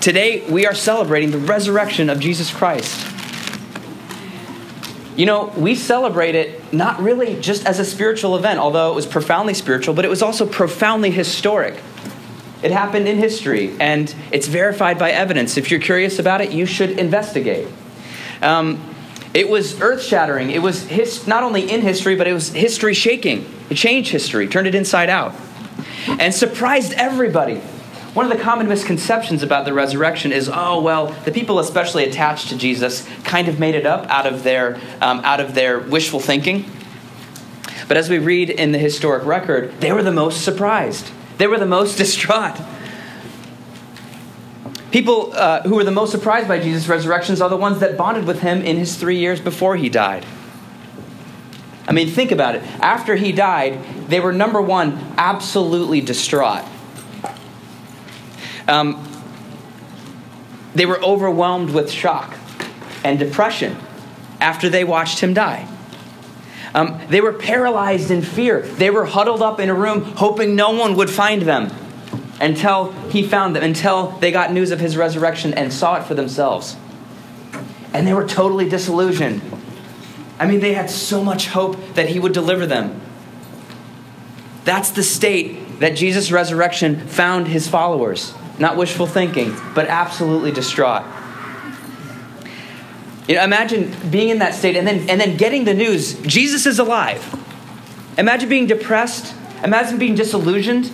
today we are celebrating the resurrection of Jesus Christ. You know, we celebrate it not really just as a spiritual event, although it was profoundly spiritual, but it was also profoundly historic. It happened in history, and it's verified by evidence. If you're curious about it, you should investigate. Um, it was earth shattering. It was his, not only in history, but it was history shaking. It changed history, turned it inside out, and surprised everybody. One of the common misconceptions about the resurrection is, oh well, the people especially attached to Jesus kind of made it up out of their um, out of their wishful thinking. But as we read in the historic record, they were the most surprised. They were the most distraught. People uh, who were the most surprised by Jesus' resurrections are the ones that bonded with him in his three years before he died. I mean, think about it. After he died, they were number one, absolutely distraught. Um, they were overwhelmed with shock and depression after they watched him die. Um, they were paralyzed in fear. They were huddled up in a room hoping no one would find them until he found them, until they got news of his resurrection and saw it for themselves. And they were totally disillusioned. I mean, they had so much hope that he would deliver them. That's the state that Jesus' resurrection found his followers. Not wishful thinking, but absolutely distraught. You know, imagine being in that state and then, and then getting the news Jesus is alive. Imagine being depressed. Imagine being disillusioned.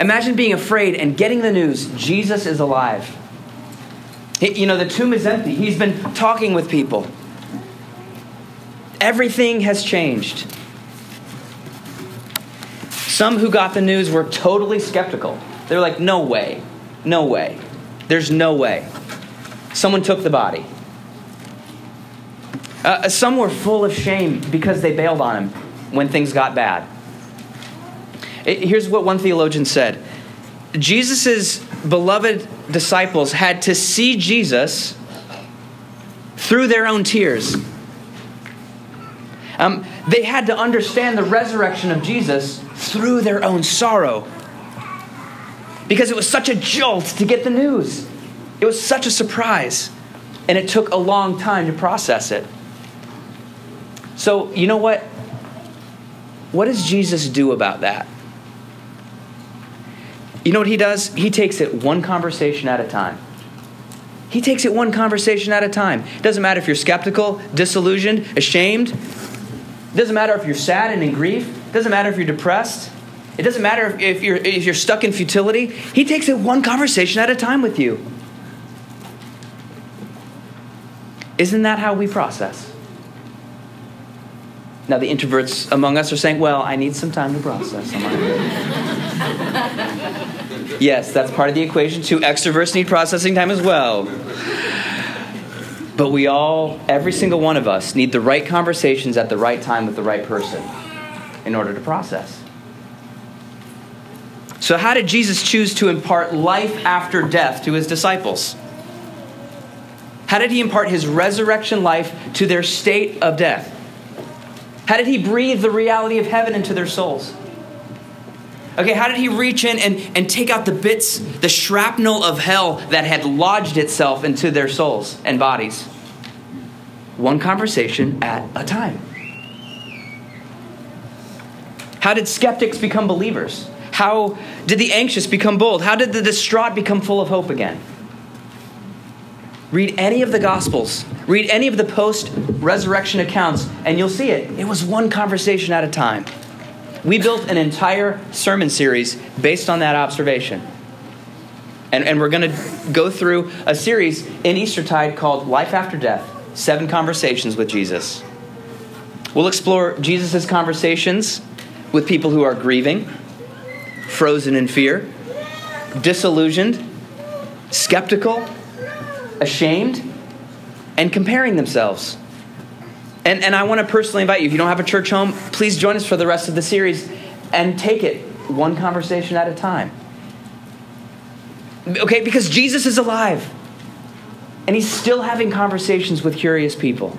Imagine being afraid and getting the news Jesus is alive. You know, the tomb is empty. He's been talking with people. Everything has changed. Some who got the news were totally skeptical. They were like, no way, no way. There's no way. Someone took the body. Uh, some were full of shame because they bailed on him when things got bad. It, here's what one theologian said Jesus' beloved disciples had to see Jesus through their own tears. Um, they had to understand the resurrection of Jesus through their own sorrow. Because it was such a jolt to get the news. It was such a surprise. And it took a long time to process it. So, you know what? What does Jesus do about that? You know what he does? He takes it one conversation at a time. He takes it one conversation at a time. It doesn't matter if you're skeptical, disillusioned, ashamed. It doesn't matter if you're sad and in grief. It doesn't matter if you're depressed. It doesn't matter if you're, if you're stuck in futility. He takes it one conversation at a time with you. Isn't that how we process? Now, the introverts among us are saying, well, I need some time to process. yes, that's part of the equation too. Extroverts need processing time as well. But we all, every single one of us, need the right conversations at the right time with the right person in order to process. So, how did Jesus choose to impart life after death to his disciples? How did he impart his resurrection life to their state of death? How did he breathe the reality of heaven into their souls? Okay, how did he reach in and, and take out the bits, the shrapnel of hell that had lodged itself into their souls and bodies? One conversation at a time. How did skeptics become believers? How did the anxious become bold? How did the distraught become full of hope again? Read any of the Gospels, read any of the post resurrection accounts, and you'll see it. It was one conversation at a time. We built an entire sermon series based on that observation. And, and we're going to go through a series in Eastertide called Life After Death Seven Conversations with Jesus. We'll explore Jesus' conversations with people who are grieving, frozen in fear, disillusioned, skeptical, ashamed, and comparing themselves. And, and I want to personally invite you, if you don't have a church home, please join us for the rest of the series and take it one conversation at a time. Okay, because Jesus is alive. And he's still having conversations with curious people.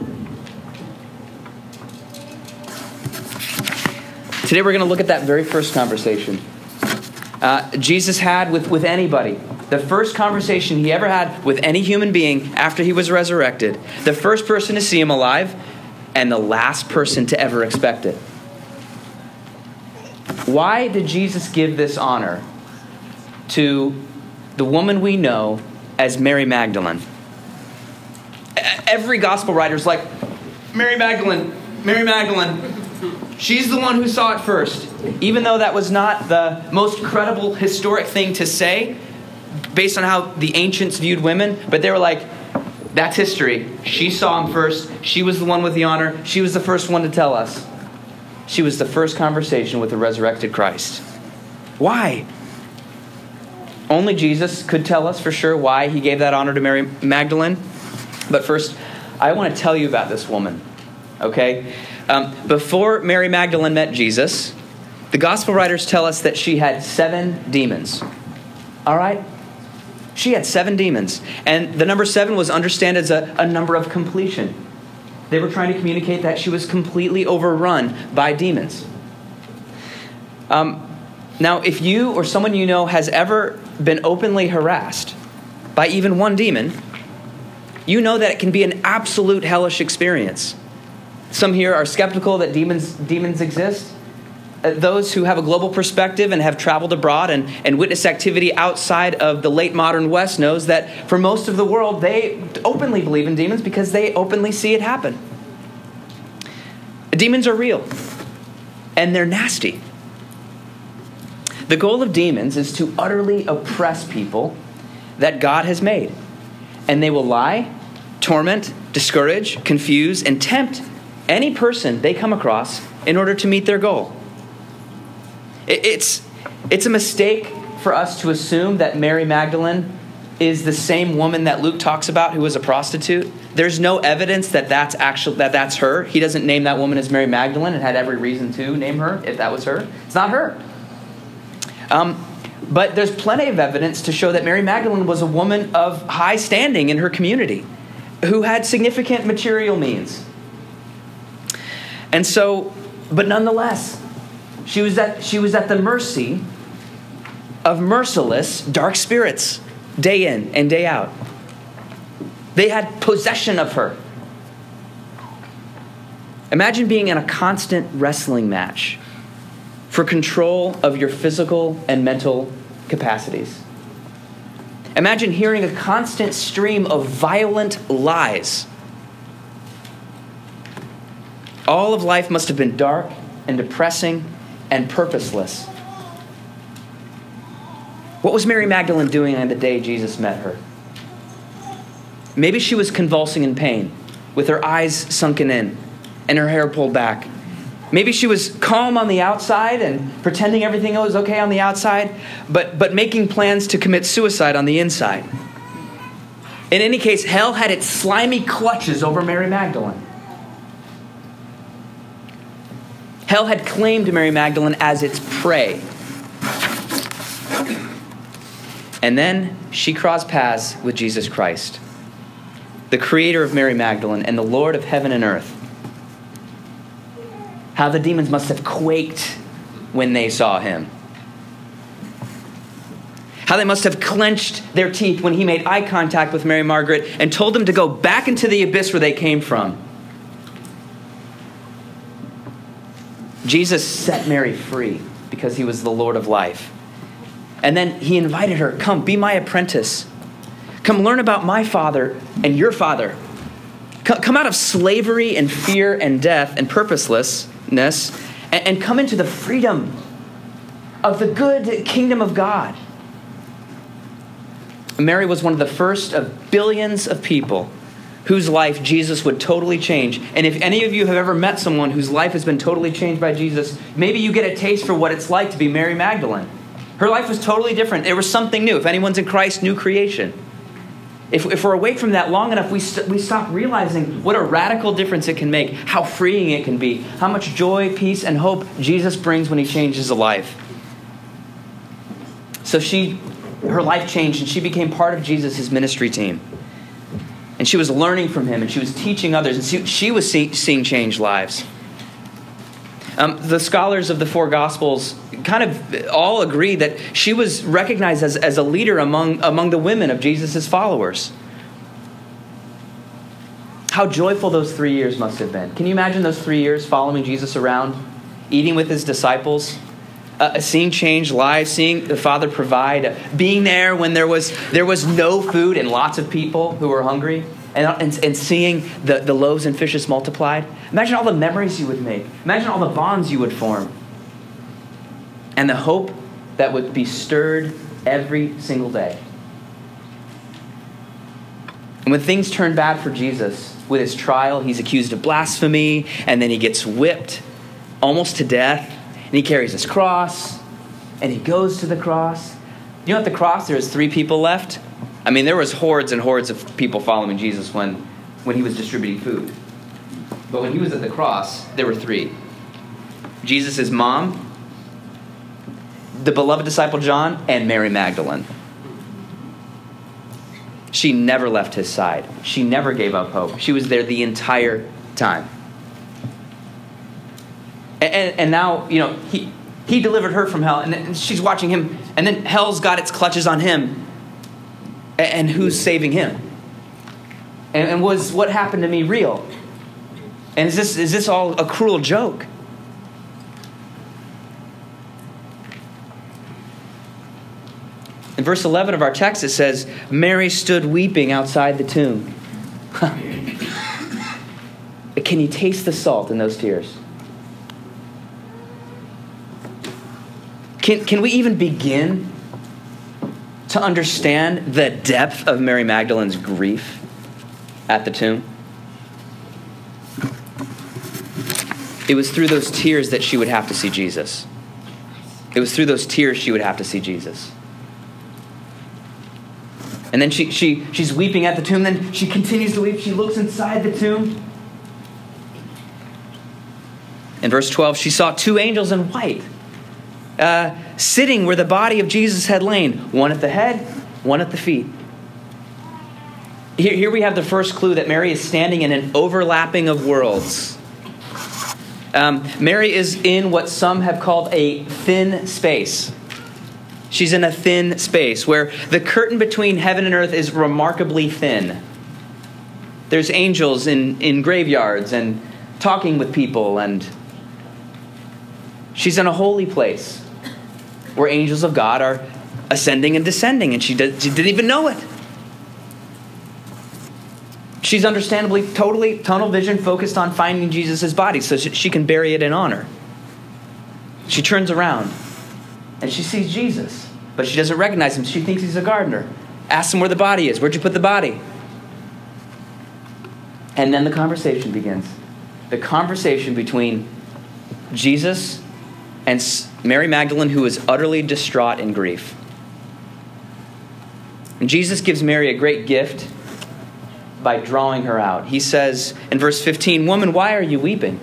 Today we're going to look at that very first conversation uh, Jesus had with, with anybody, the first conversation he ever had with any human being after he was resurrected, the first person to see him alive, and the last person to ever expect it. Why did Jesus give this honor to the woman we know as Mary Magdalene? Every gospel writer is like, Mary Magdalene, Mary Magdalene. She's the one who saw it first. Even though that was not the most credible historic thing to say, based on how the ancients viewed women, but they were like, that's history. She saw him first. She was the one with the honor. She was the first one to tell us. She was the first conversation with the resurrected Christ. Why? Only Jesus could tell us for sure why he gave that honor to Mary Magdalene. But first, I want to tell you about this woman. Okay? Um, before Mary Magdalene met Jesus, the gospel writers tell us that she had seven demons. All right? She had seven demons. And the number seven was understood as a, a number of completion. They were trying to communicate that she was completely overrun by demons. Um, now, if you or someone you know has ever been openly harassed by even one demon, you know that it can be an absolute hellish experience. Some here are skeptical that demons, demons exist. Uh, those who have a global perspective and have traveled abroad and, and witnessed activity outside of the late modern West knows that for most of the world, they openly believe in demons because they openly see it happen. Demons are real, and they're nasty. The goal of demons is to utterly oppress people that God has made. And they will lie, torment, discourage, confuse, and tempt any person they come across in order to meet their goal. It's, it's a mistake for us to assume that Mary Magdalene is the same woman that Luke talks about who was a prostitute. There's no evidence that that's actually that that's her. He doesn't name that woman as Mary Magdalene and had every reason to name her if that was her. It's not her. Um, but there's plenty of evidence to show that Mary Magdalene was a woman of high standing in her community who had significant material means. And so, but nonetheless, she was at, she was at the mercy of merciless dark spirits day in and day out. They had possession of her. Imagine being in a constant wrestling match for control of your physical and mental capacities. Imagine hearing a constant stream of violent lies. All of life must have been dark and depressing and purposeless. What was Mary Magdalene doing on the day Jesus met her? Maybe she was convulsing in pain, with her eyes sunken in and her hair pulled back. Maybe she was calm on the outside and pretending everything was okay on the outside, but, but making plans to commit suicide on the inside. In any case, hell had its slimy clutches over Mary Magdalene. Hell had claimed Mary Magdalene as its prey. And then she crossed paths with Jesus Christ, the creator of Mary Magdalene and the Lord of heaven and earth. How the demons must have quaked when they saw him. How they must have clenched their teeth when he made eye contact with Mary Margaret and told them to go back into the abyss where they came from. Jesus set Mary free because he was the Lord of life. And then he invited her, Come, be my apprentice. Come learn about my father and your father. Come out of slavery and fear and death and purposelessness and come into the freedom of the good kingdom of God. Mary was one of the first of billions of people whose life Jesus would totally change. And if any of you have ever met someone whose life has been totally changed by Jesus, maybe you get a taste for what it's like to be Mary Magdalene. Her life was totally different. There was something new. If anyone's in Christ, new creation. If, if we're away from that long enough, we, st- we stop realizing what a radical difference it can make, how freeing it can be, how much joy, peace, and hope Jesus brings when he changes a life. So she, her life changed, and she became part of Jesus' ministry team and she was learning from him and she was teaching others and she, she was see, seeing change lives um, the scholars of the four gospels kind of all agree that she was recognized as, as a leader among, among the women of Jesus' followers. How joyful those three years must have been. Can you imagine those three years following Jesus around, eating with his disciples? Uh, seeing change lives, seeing the Father provide, being there when there was, there was no food and lots of people who were hungry, and, and, and seeing the, the loaves and fishes multiplied. Imagine all the memories you would make. Imagine all the bonds you would form. And the hope that would be stirred every single day. And when things turn bad for Jesus, with his trial, he's accused of blasphemy, and then he gets whipped almost to death he carries his cross and he goes to the cross. You know, at the cross, there was three people left. I mean, there was hordes and hordes of people following Jesus when, when he was distributing food. But when he was at the cross, there were three Jesus' mom, the beloved disciple John, and Mary Magdalene. She never left his side. She never gave up hope. She was there the entire time. And, and, now, you know, he, he delivered her from hell, and, she's watching him, and then hell's got its clutches on him. And, and who's saving him? And, and was what happened to me real? And is this, is this all a cruel joke? In verse 11 of our text, it says, Mary stood weeping outside the tomb. Can you taste the salt in those tears? Can, can we even begin to understand the depth of Mary Magdalene's grief at the tomb? It was through those tears that she would have to see Jesus. It was through those tears she would have to see Jesus. And then she, she, she's weeping at the tomb. Then she continues to weep. She looks inside the tomb. In verse 12, she saw two angels in white uh, sitting where the body of Jesus had lain, one at the head, one at the feet. Here, here we have the first clue that Mary is standing in an overlapping of worlds. Um, Mary is in what some have called a thin space. She's in a thin space where the curtain between heaven and earth is remarkably thin. There's angels in, in graveyards and talking with people, and she's in a holy place where angels of God are ascending and descending, and she, did, she didn't even know it. She's understandably totally tunnel vision focused on finding Jesus' body so she can bury it in honor. She turns around and she sees Jesus, but she doesn't recognize him. She thinks he's a gardener. Asks him where the body is. Where'd you put the body? And then the conversation begins. The conversation between Jesus and Mary Magdalene, who is utterly distraught in grief. And Jesus gives Mary a great gift by drawing her out. He says in verse 15, Woman, why are you weeping?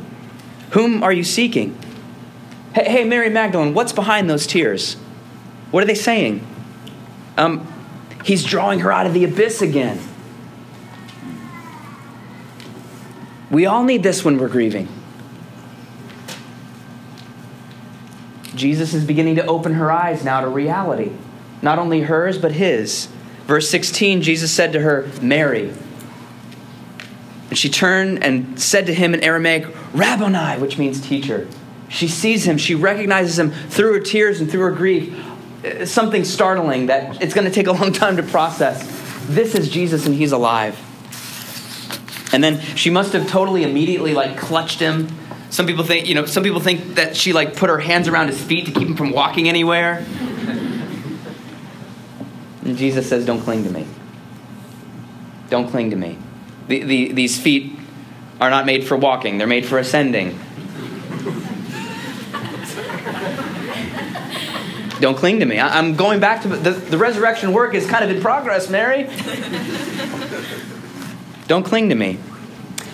Whom are you seeking? Hey, hey Mary Magdalene, what's behind those tears? What are they saying? Um, he's drawing her out of the abyss again. We all need this when we're grieving. Jesus is beginning to open her eyes now to reality, not only hers, but his. Verse 16, Jesus said to her, Mary. And she turned and said to him in Aramaic, Rabboni, which means teacher. She sees him, she recognizes him through her tears and through her grief. Uh, something startling that it's going to take a long time to process. This is Jesus and he's alive. And then she must have totally immediately like clutched him some people think, you know, some people think that she like put her hands around his feet to keep him from walking anywhere. and Jesus says, "Don't cling to me. Don't cling to me. The, the, these feet are not made for walking; they're made for ascending." Don't cling to me. I, am going back to the, the resurrection work is kind of in progress, Mary. Don't cling to me.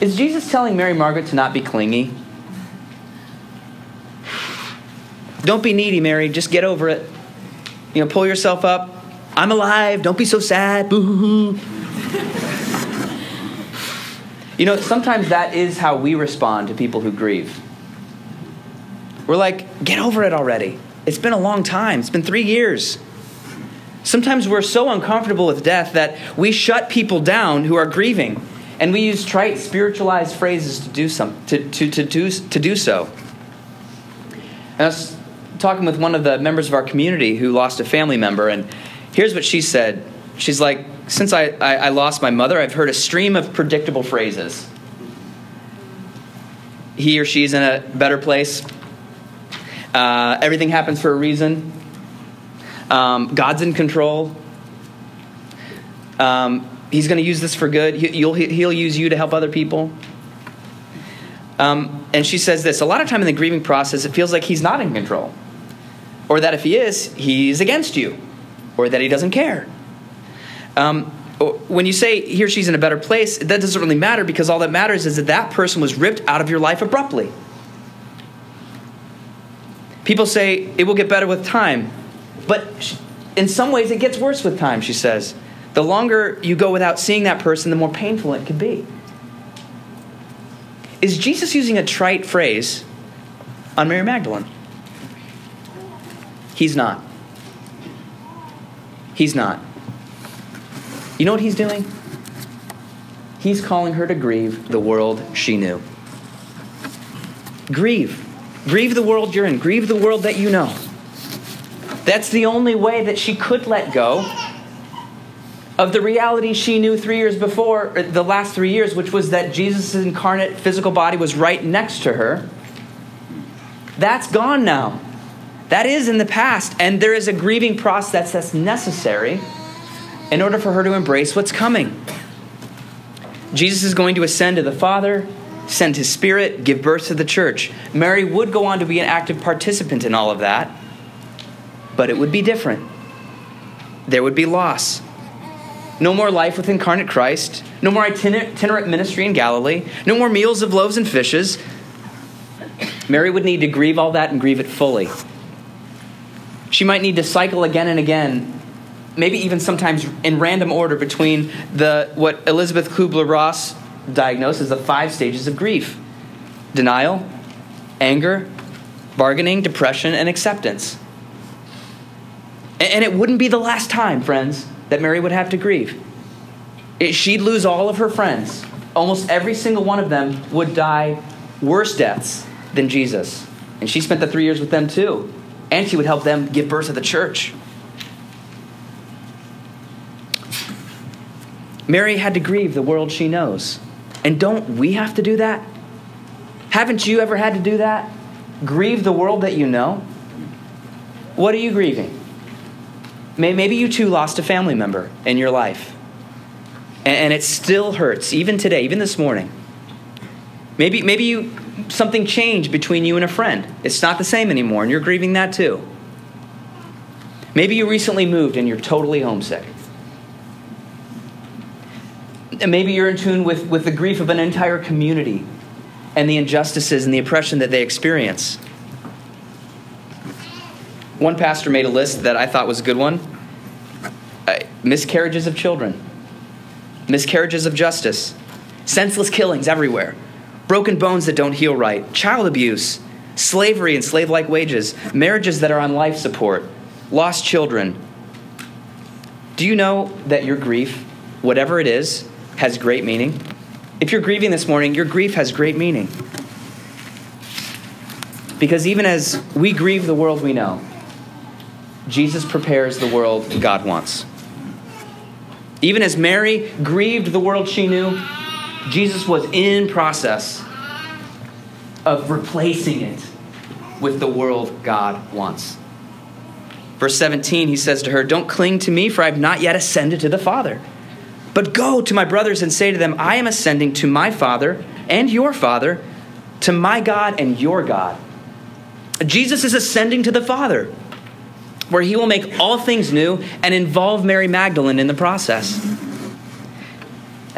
Is Jesus telling Mary Margaret to not be clingy? Don't be needy, Mary. Just get over it. You know, pull yourself up. I'm alive. Don't be so sad. Boo hoo You know, sometimes that is how we respond to people who grieve. We're like, get over it already. It's been a long time, it's been three years. Sometimes we're so uncomfortable with death that we shut people down who are grieving, and we use trite, spiritualized phrases to do, some, to, to, to, do, to do so. And talking with one of the members of our community who lost a family member, and here's what she said. She's like, Since I, I, I lost my mother, I've heard a stream of predictable phrases. He or she's in a better place. Uh, everything happens for a reason. Um, God's in control. Um, he's going to use this for good. He, will he'll use you to help other people. Um, and she says this a lot of time in the grieving process, it feels like he's not in control. Or that if he is, he's against you. Or that he doesn't care. Um, when you say he or she's in a better place, that doesn't really matter because all that matters is that that person was ripped out of your life abruptly. People say it will get better with time. But in some ways, it gets worse with time, she says. The longer you go without seeing that person, the more painful it can be. Is Jesus using a trite phrase on Mary Magdalene? He's not. He's not. You know what he's doing? He's calling her to grieve the world she knew. Grieve. Grieve the world you're in. Grieve the world that you know. That's the only way that she could let go of the reality she knew three years before, uh, the last three years, which was that Jesus' incarnate physical body was right next to her. That's gone now. That is in the past, and there is a grieving process that's necessary in order for her to embrace what's coming. Jesus is going to ascend to the Father, send his Spirit, give birth to the church. Mary would go on to be an active participant in all of that but it would be different. There would be loss. No more life with incarnate Christ. No more itinerant ministry in Galilee. No more meals of loaves and fishes. Mary would need to grieve all that and grieve it fully. She might need to cycle again and again, maybe even sometimes in random order between the what Elizabeth Kubler-Ross diagnosed as the five stages of grief: denial, anger, bargaining, depression, and acceptance. And it wouldn't be the last time, friends, that Mary would have to grieve. It, she'd lose all of her friends. Almost every single one of them would die worse deaths than Jesus. And she spent the three years with them too. And she would help them give birth to the church. Mary had to grieve the world she knows. And don't we have to do that? Haven't you ever had to do that? Grieve the world that you know? What are you grieving? Maybe you too lost a family member in your life. And it still hurts, even today, even this morning. Maybe, maybe you, something changed between you and a friend. It's not the same anymore, and you're grieving that too. Maybe you recently moved and you're totally homesick. And maybe you're in tune with, with the grief of an entire community and the injustices and the oppression that they experience. One pastor made a list that I thought was a good one uh, miscarriages of children, miscarriages of justice, senseless killings everywhere, broken bones that don't heal right, child abuse, slavery and slave like wages, marriages that are on life support, lost children. Do you know that your grief, whatever it is, has great meaning? If you're grieving this morning, your grief has great meaning. Because even as we grieve the world we know, Jesus prepares the world God wants. Even as Mary grieved the world she knew, Jesus was in process of replacing it with the world God wants. Verse 17, he says to her, Don't cling to me, for I have not yet ascended to the Father. But go to my brothers and say to them, I am ascending to my Father and your Father, to my God and your God. Jesus is ascending to the Father where he will make all things new and involve Mary Magdalene in the process.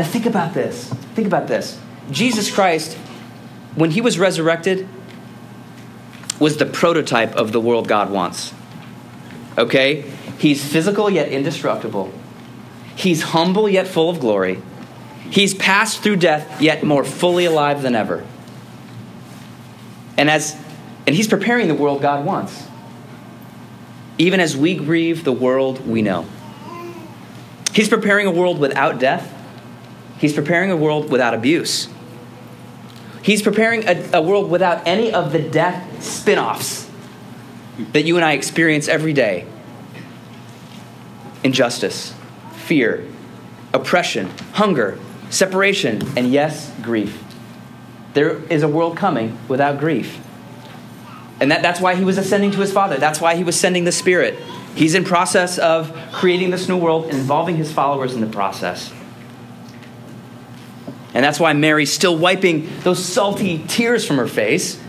And think about this. Think about this. Jesus Christ, when he was resurrected, was the prototype of the world God wants. Okay? He's physical yet indestructible. He's humble yet full of glory. He's passed through death yet more fully alive than ever. And as and he's preparing the world God wants. even as we grieve the world we know. He's preparing a world without death. He's preparing a world without abuse. He's preparing a, a world without any of the death spin offs that you and I experience every day injustice, fear, oppression, hunger, separation, and yes, grief. There is a world coming without grief. And that, that's why he was ascending to his Father. That's why he was sending the Spirit. He's in process of creating this new world and involving his followers in the process. And that's why Mary, still wiping those salty tears from her face,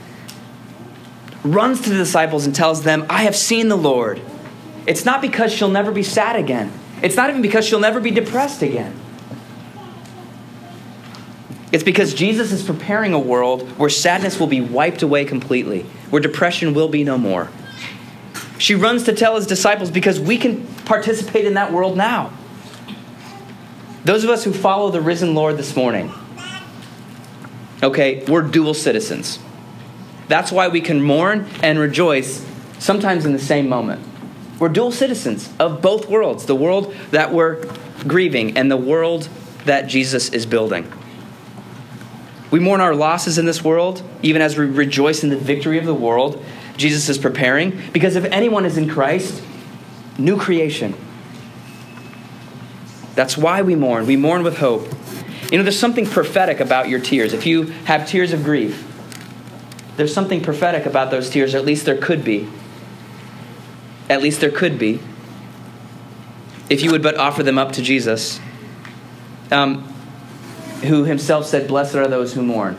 runs to the disciples and tells them, I have seen the Lord. It's not because she'll never be sad again. It's not even because she'll never be depressed again. It's because Jesus is preparing a world where sadness will be wiped away completely, where depression will be no more. She runs to tell his disciples because we can participate in that world now. Those of us who follow the risen Lord this morning, okay, we're dual citizens. That's why we can mourn and rejoice sometimes in the same moment. We're dual citizens of both worlds the world that we're grieving and the world that Jesus is building. We mourn our losses in this world, even as we rejoice in the victory of the world Jesus is preparing. Because if anyone is in Christ, new creation. That's why we mourn. We mourn with hope. You know, there's something prophetic about your tears. If you have tears of grief, there's something prophetic about those tears, or at least there could be. At least there could be. If you would but offer them up to Jesus, um, who himself said, Blessed are those who mourn.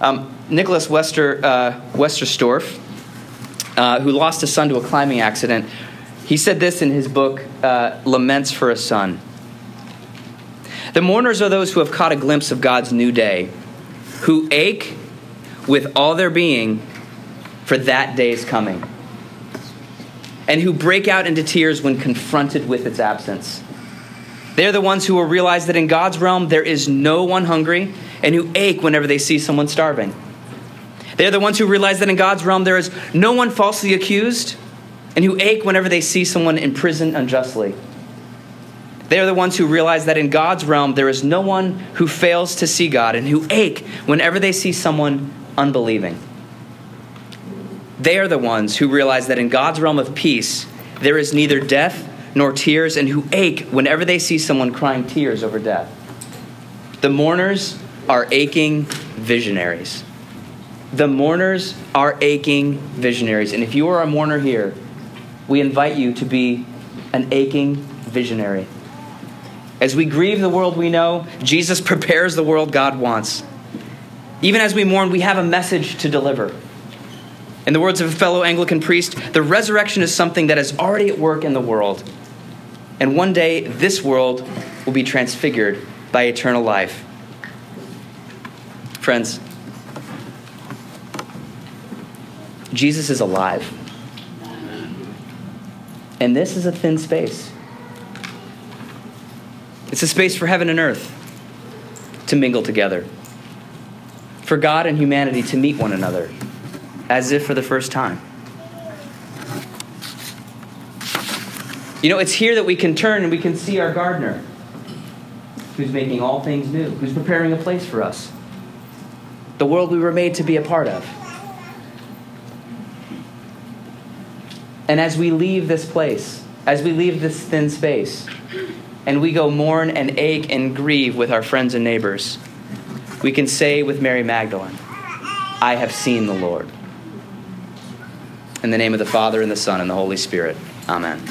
Um, Nicholas Wester, uh, Wolterstorff, uh, who lost a son to a climbing accident, he said this in his book, uh, Laments for a Son. The mourners are those who have caught a glimpse of God's new day, who ache with all their being for that day's coming, and who break out into tears when confronted with its absence. They're the ones who will realize that in God's realm there is no one hungry and who ache whenever they see someone starving. They're the ones who realize that in God's realm there is no one falsely accused and who ache whenever they see someone imprisoned unjustly. They are the ones who realize that in God's realm there is no one who fails to see God and who ache whenever they see someone unbelieving. They are the ones who realize that in God's realm of peace there is neither death nor tears and who ache whenever they see someone crying tears over death. The mourners are aching visionaries. The mourners are aching visionaries. And if you are a mourner here, we invite you to be an aching visionary. As we grieve the world we know, Jesus prepares the world God wants. Even as we mourn, we have a message to deliver. In the words of a fellow Anglican priest, the resurrection is something that is already at work in the world. And one day, this world will be transfigured by eternal life. Friends, Jesus is alive. And this is a thin space. It's a space for heaven and earth to mingle together, for God and humanity to meet one another as if for the first time. You know, it's here that we can turn and we can see our gardener who's making all things new, who's preparing a place for us, the world we were made to be a part of. And as we leave this place, as we leave this thin space, and we go mourn and ache and grieve with our friends and neighbors, we can say with Mary Magdalene, I have seen the Lord. In the name of the Father, and the Son, and the Holy Spirit. Amen.